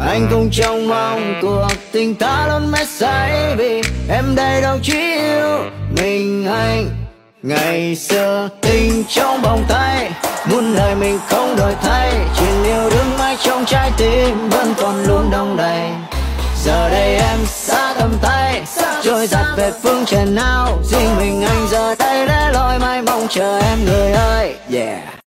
anh không trông mong cuộc tình ta luôn mê say vì em đây đâu chỉ yêu mình anh ngày xưa tình trong vòng tay. Muôn lời mình không đổi thay chuyện yêu đương mãi trong trái tim vẫn còn luôn đông đầy. Giờ đây em xa tầm tay, trôi giặt về phương trời nào. Riêng mình anh giờ đây lẻ loi mai mong chờ em người ơi.